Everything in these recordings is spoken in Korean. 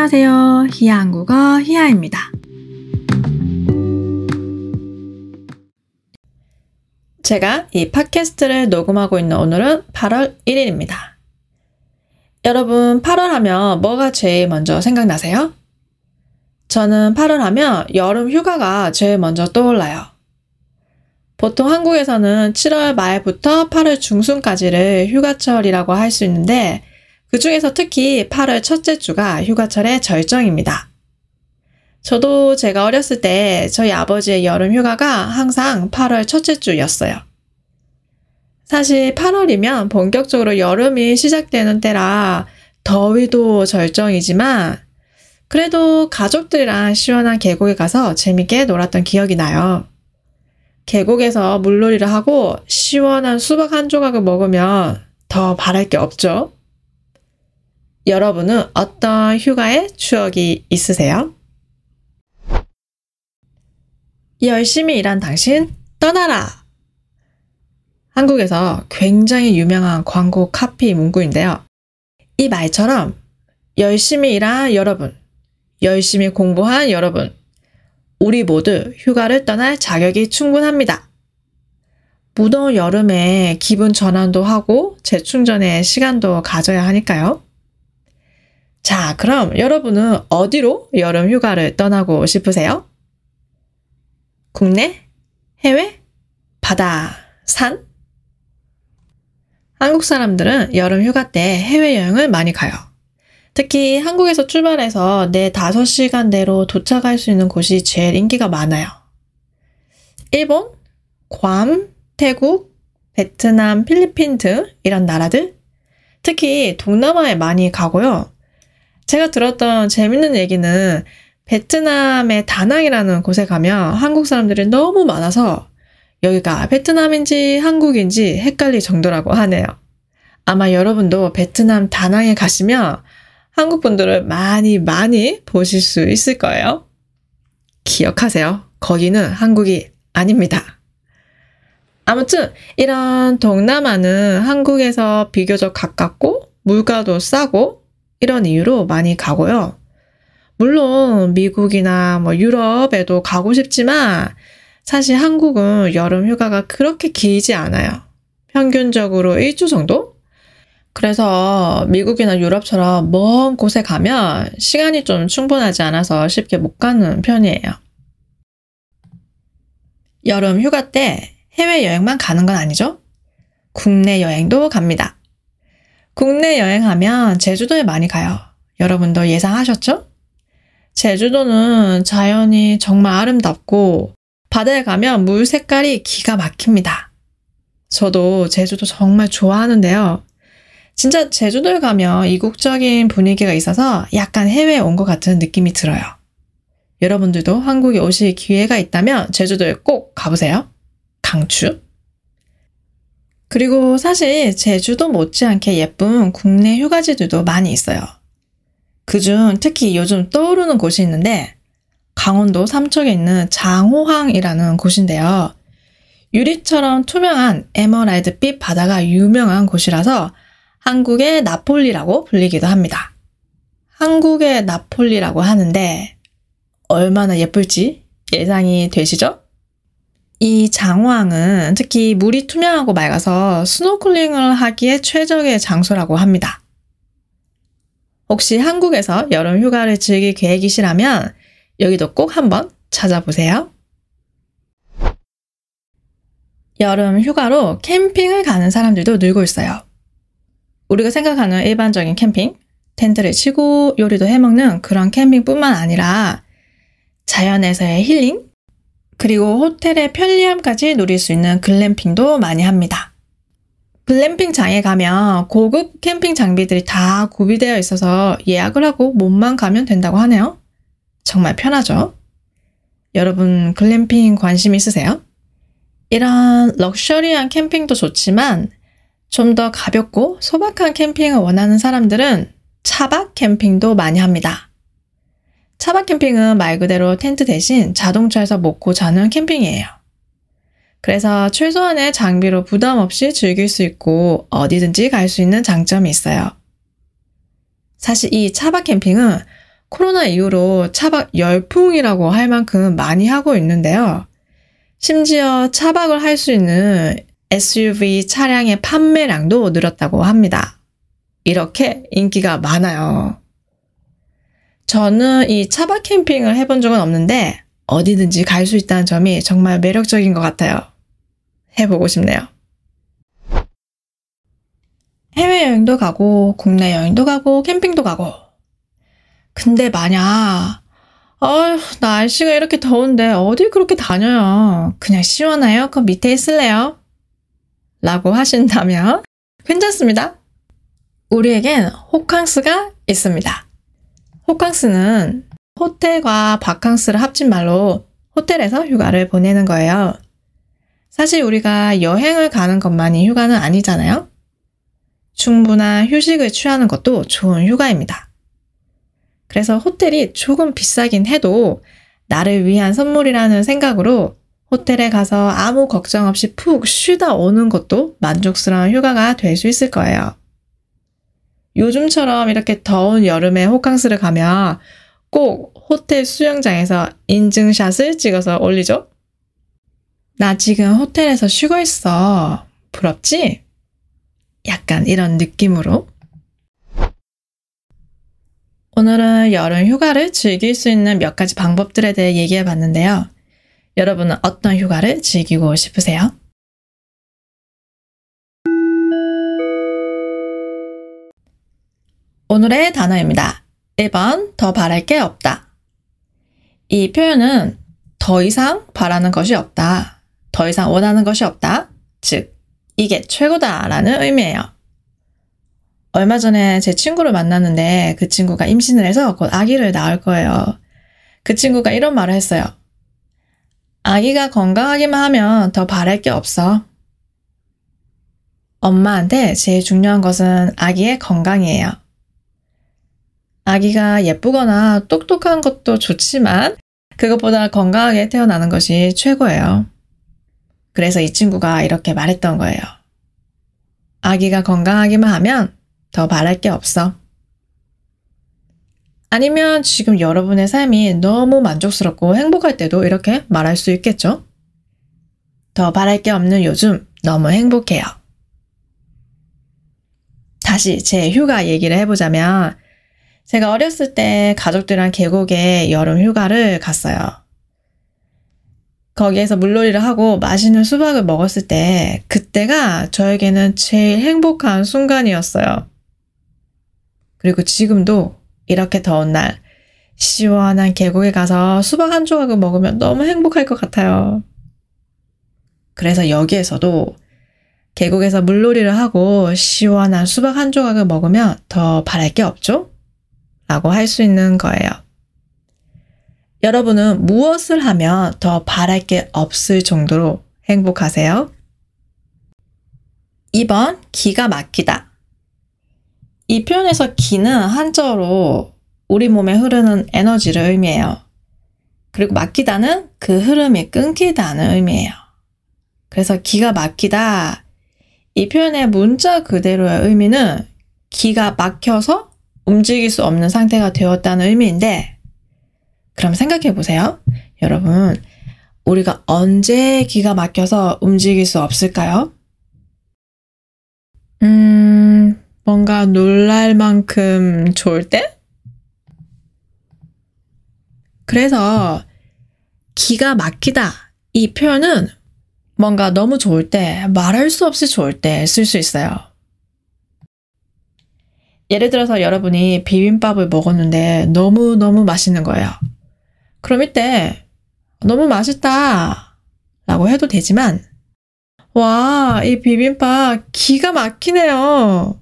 안녕하세요. 히야 한국어 히야입니다. 제가 이 팟캐스트를 녹음하고 있는 오늘은 8월 1일입니다. 여러분, 8월 하면 뭐가 제일 먼저 생각나세요? 저는 8월 하면 여름 휴가가 제일 먼저 떠올라요. 보통 한국에서는 7월 말부터 8월 중순까지를 휴가철이라고 할 수 있는데 그 중에서 특히 8월 첫째 주가 휴가철의 절정입니다. 저도 제가 어렸을 때 저희 아버지의 여름 휴가가 항상 8월 첫째 주였어요. 사실 8월이면 본격적으로 여름이 시작되는 때라 더위도 절정이지만 그래도 가족들이랑 시원한 계곡에 가서 재밌게 놀았던 기억이 나요. 계곡에서 물놀이를 하고 시원한 수박 한 조각을 먹으면 더 바랄 게 없죠. 여러분은 어떤 휴가의 추억이 있으세요? 열심히 일한 당신 떠나라! 한국에서 굉장히 유명한 광고 카피 문구인데요. 이 말처럼 열심히 일한 여러분, 열심히 공부한 여러분, 우리 모두 휴가를 떠날 자격이 충분합니다. 무더운 여름에 기분 전환도 하고 재충전의 시간도 가져야 하니까요. 자, 그럼 여러분은 어디로 여름 휴가를 떠나고 싶으세요? 국내? 해외? 바다? 산? 한국 사람들은 여름 휴가 때 해외여행을 많이 가요. 특히 한국에서 출발해서 내 5시간 내로 도착할 수 있는 곳이 제일 인기가 많아요. 일본, 괌, 태국, 베트남, 필리핀 등 이런 나라들, 특히 동남아에 많이 가고요. 제가 들었던 재밌는 얘기는 베트남의 다낭이라는 곳에 가면 한국 사람들이 너무 많아서 여기가 베트남인지 한국인지 헷갈릴 정도라고 하네요. 아마 여러분도 베트남 다낭에 가시면 한국 분들을 많이 많이 보실 수 있을 거예요. 기억하세요. 거기는 한국이 아닙니다. 아무튼 이런 동남아는 한국에서 비교적 가깝고 물가도 싸고 이런 이유로 많이 가고요. 물론 미국이나 뭐 유럽에도 가고 싶지만 사실 한국은 여름 휴가가 그렇게 길지 않아요. 평균적으로 1주 정도? 그래서 미국이나 유럽처럼 먼 곳에 가면 시간이 좀 충분하지 않아서 쉽게 못 가는 편이에요. 여름 휴가 때 해외여행만 가는 건 아니죠? 국내 여행도 갑니다. 국내 여행하면 제주도에 많이 가요. 여러분도 예상하셨죠? 제주도는 자연이 정말 아름답고 바다에 가면 물 색깔이 기가 막힙니다. 저도 제주도 정말 좋아하는데요. 진짜 제주도에 가면 이국적인 분위기가 있어서 약간 해외에 온 것 같은 느낌이 들어요. 여러분들도 한국에 오실 기회가 있다면 제주도에 꼭 가보세요. 강추. 그리고 사실 제주도 못지않게 예쁜 국내 휴가지들도 많이 있어요. 그중 특히 요즘 떠오르는 곳이 있는데 강원도 삼척에 있는 장호항이라는 곳인데요. 유리처럼 투명한 에머랄드빛 바다가 유명한 곳이라서 한국의 나폴리라고 불리기도 합니다. 한국의 나폴리라고 하는데 얼마나 예쁠지 예상이 되시죠? 이 장호항은 특히 물이 투명하고 맑아서 스노클링을 하기에 최적의 장소라고 합니다. 혹시 한국에서 여름 휴가를 즐길 계획이시라면 여기도 꼭 한번 찾아보세요. 여름 휴가로 캠핑을 가는 사람들도 늘고 있어요. 우리가 생각하는 일반적인 캠핑, 텐트를 치고 요리도 해먹는 그런 캠핑뿐만 아니라 자연에서의 힐링, 그리고 호텔의 편리함까지 누릴 수 있는 글램핑도 많이 합니다. 글램핑 장에 가면 고급 캠핑 장비들이 다 구비되어 있어서 예약을 하고 몸만 가면 된다고 하네요. 정말 편하죠? 여러분 글램핑 관심 있으세요? 이런 럭셔리한 캠핑도 좋지만 좀 더 가볍고 소박한 캠핑을 원하는 사람들은 차박 캠핑도 많이 합니다. 차박 캠핑은 말 그대로 텐트 대신 자동차에서 먹고 자는 캠핑이에요. 그래서 최소한의 장비로 부담 없이 즐길 수 있고 어디든지 갈 수 있는 장점이 있어요. 사실 이 차박 캠핑은 코로나 이후로 차박 열풍이라고 할 만큼 많이 하고 있는데요. 심지어 차박을 할 수 있는 SUV 차량의 판매량도 늘었다고 합니다. 이렇게 인기가 많아요. 저는 이 차박 캠핑을 해본 적은 없는데 어디든지 갈 수 있다는 점이 정말 매력적인 것 같아요. 해보고 싶네요. 해외여행도 가고, 국내 여행도 가고, 캠핑도 가고. 근데 만약, 어휴, 날씨가 이렇게 더운데 어디 그렇게 다녀요. 그냥 시원한 에어컨 밑에 있을래요? 라고 하신다면 괜찮습니다. 우리에겐 호캉스가 있습니다. 호캉스는 호텔과 바캉스를 합친 말로 호텔에서 휴가를 보내는 거예요. 사실 우리가 여행을 가는 것만이 휴가는 아니잖아요? 충분한 휴식을 취하는 것도 좋은 휴가입니다. 그래서 호텔이 조금 비싸긴 해도 나를 위한 선물이라는 생각으로 호텔에 가서 아무 걱정 없이 푹 쉬다 오는 것도 만족스러운 휴가가 될 수 있을 거예요. 요즘처럼 이렇게 더운 여름에 호캉스를 가면 꼭 호텔 수영장에서 인증샷을 찍어서 올리죠? 나 지금 호텔에서 쉬고 있어. 부럽지? 약간 이런 느낌으로. 오늘은 여름 휴가를 즐길 수 있는 몇 가지 방법들에 대해 얘기해 봤는데요. 여러분은 어떤 휴가를 즐기고 싶으세요? 오늘의 단어입니다. 1번, 더 바랄 게 없다. 이 표현은 더 이상 바라는 것이 없다. 더 이상 원하는 것이 없다. 즉, 이게 최고다 라는 의미예요. 얼마 전에 제 친구를 만났는데 그 친구가 임신을 해서 곧 아기를 낳을 거예요. 그 친구가 이런 말을 했어요. 아기가 건강하기만 하면 더 바랄 게 없어. 엄마한테 제일 중요한 것은 아기의 건강이에요. 아기가 예쁘거나 똑똑한 것도 좋지만 그것보다 건강하게 태어나는 것이 최고예요. 그래서 이 친구가 이렇게 말했던 거예요. 아기가 건강하기만 하면 더 바랄 게 없어. 아니면 지금 여러분의 삶이 너무 만족스럽고 행복할 때도 이렇게 말할 수 있겠죠? 더 바랄 게 없는 요즘 너무 행복해요. 다시 제 휴가 얘기를 해보자면 제가 어렸을 때 가족들이랑 계곡에 여름 휴가를 갔어요. 거기에서 물놀이를 하고 맛있는 수박을 먹었을 때 그때가 저에게는 제일 행복한 순간이었어요. 그리고 지금도 이렇게 더운 날 시원한 계곡에 가서 수박 한 조각을 먹으면 너무 행복할 것 같아요. 그래서 여기에서도 계곡에서 물놀이를 하고 시원한 수박 한 조각을 먹으면 더 바랄 게 없죠? 라고 할 수 있는 거예요. 여러분은 무엇을 하면 더 바랄 게 없을 정도로 행복하세요? 2번, 기가 막히다. 이 표현에서 기는 한자어로 우리 몸에 흐르는 에너지를 의미해요. 그리고 막히다는 그 흐름이 끊기다는 의미예요. 그래서 기가 막히다. 이 표현의 문자 그대로의 의미는 기가 막혀서 움직일 수 없는 상태가 되었다는 의미인데, 그럼 생각해 보세요. 여러분, 우리가 언제 기가 막혀서 움직일 수 없을까요? 음, 뭔가 놀랄 만큼 좋을 때? 그래서 기가 막히다. 이 표현은 뭔가 너무 좋을 때, 말할 수 없이 좋을 때 쓸 수 있어요. 예를 들어서 여러분이 비빔밥을 먹었는데 너무너무 맛있는 거예요. 그럼 이때 너무 맛있다 라고 해도 되지만 와, 이 비빔밥 기가 막히네요.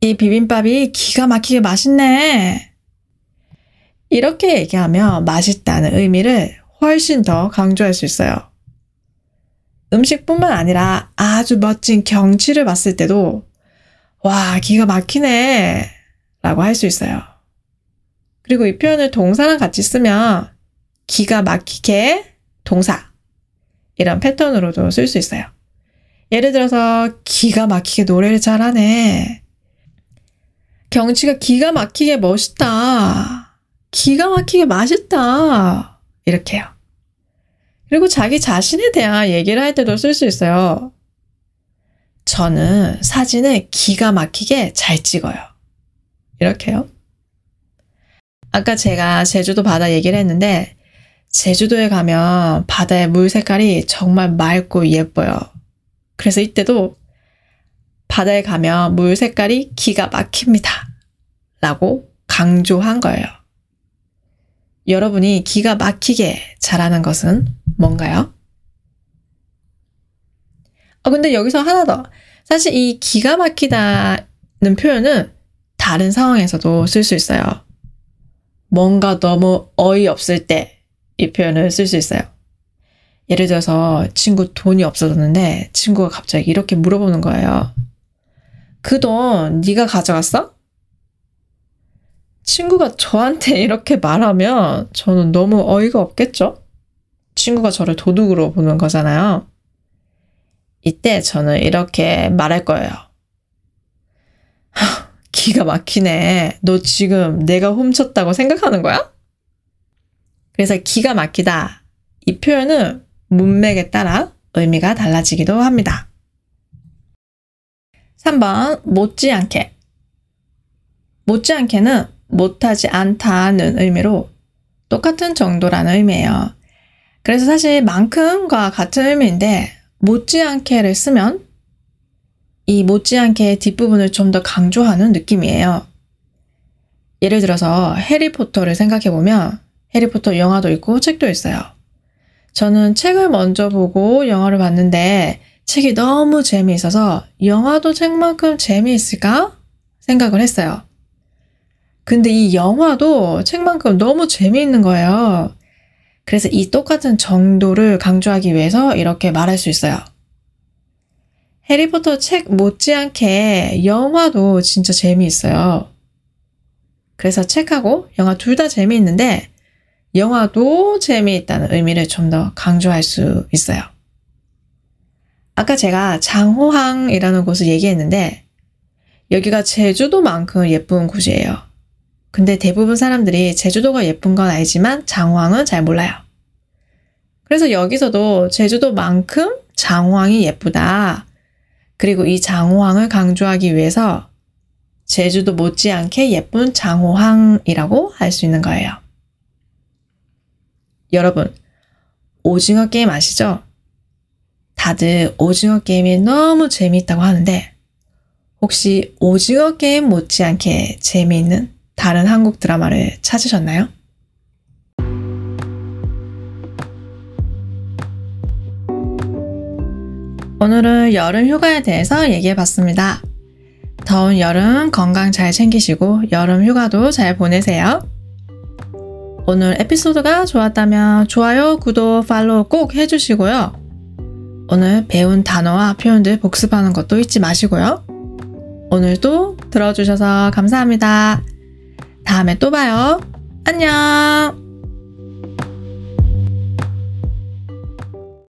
이 비빔밥이 기가 막히게 맛있네. 이렇게 얘기하면 맛있다는 의미를 훨씬 더 강조할 수 있어요. 음식뿐만 아니라 아주 멋진 경치를 봤을 때도 와, 기가 막히네. 라고 할 수 있어요. 그리고 이 표현을 동사랑 같이 쓰면 기가 막히게 동사. 이런 패턴으로도 쓸 수 있어요. 예를 들어서 기가 막히게 노래를 잘하네. 경치가 기가 막히게 멋있다. 기가 막히게 맛있다. 이렇게 요 그리고 자기 자신에 대한 얘기를 할 때도 쓸 수 있어요. 저는 사진을 기가 막히게 잘 찍어요. 이렇게요. 아까 제가 제주도 바다 얘기를 했는데, 제주도에 가면 바다의 물 색깔이 정말 맑고 예뻐요. 그래서 이때도 바다에 가면 물 색깔이 기가 막힙니다. 라고 강조한 거예요. 여러분이 기가 막히게 잘하는 것은 뭔가요? 어, 근데 여기서 하나 더. 사실 이 기가 막히다는 표현은 다른 상황에서도 쓸 수 있어요. 뭔가 너무 어이없을 때 이 표현을 쓸 수 있어요. 예를 들어서 친구 돈이 없어졌는데 친구가 갑자기 이렇게 물어보는 거예요. 그 돈 네가 가져갔어? 친구가 저한테 이렇게 말하면 저는 너무 어이가 없겠죠? 친구가 저를 도둑으로 보는 거잖아요. 이때 저는 이렇게 말할 거예요. 기가 막히네. 너 지금 내가 훔쳤다고 생각하는 거야? 그래서 기가 막히다. 이 표현은 문맥에 따라 의미가 달라지기도 합니다. 3번, 못지않게. 못지않게는 못하지 않다는 의미로 똑같은 정도라는 의미예요. 그래서 사실 만큼과 같은 의미인데 못지않게를 쓰면 이 못지않게 뒷부분을 좀 더 강조하는 느낌이에요. 예를 들어서 해리포터를 생각해보면 해리포터 영화도 있고 책도 있어요. 저는 책을 먼저 보고 영화를 봤는데 책이 너무 재미있어서 영화도 책만큼 재미있을까 생각을 했어요. 근데 이 영화도 책만큼 너무 재미있는 거예요. 그래서 이 똑같은 정도를 강조하기 위해서 이렇게 말할 수 있어요. 해리포터 책 못지않게 영화도 진짜 재미있어요. 그래서 책하고 영화 둘 다 재미있는데 영화도 재미있다는 의미를 좀 더 강조할 수 있어요. 아까 제가 장호항이라는 곳을 얘기했는데 여기가 제주도만큼 예쁜 곳이에요. 근데 대부분 사람들이 제주도가 예쁜 건 알지만 장호항은 잘 몰라요. 그래서 여기서도 제주도만큼 장호항이 예쁘다. 그리고 이 장호항을 강조하기 위해서 제주도 못지않게 예쁜 장호항이라고 할 수 있는 거예요. 여러분, 오징어 게임 아시죠? 다들 오징어 게임이 너무 재미있다고 하는데 혹시 오징어 게임 못지않게 재미있는 다른 한국 드라마를 찾으셨나요? 오늘은 여름 휴가에 대해서 얘기해 봤습니다. 더운 여름 건강 잘 챙기시고 여름 휴가도 잘 보내세요. 오늘 에피소드가 좋았다면 좋아요, 구독, 팔로우 꼭 해주시고요. 오늘 배운 단어와 표현들 복습하는 것도 잊지 마시고요. 오늘도 들어주셔서 감사합니다. 다음에 또 봐요. 안녕!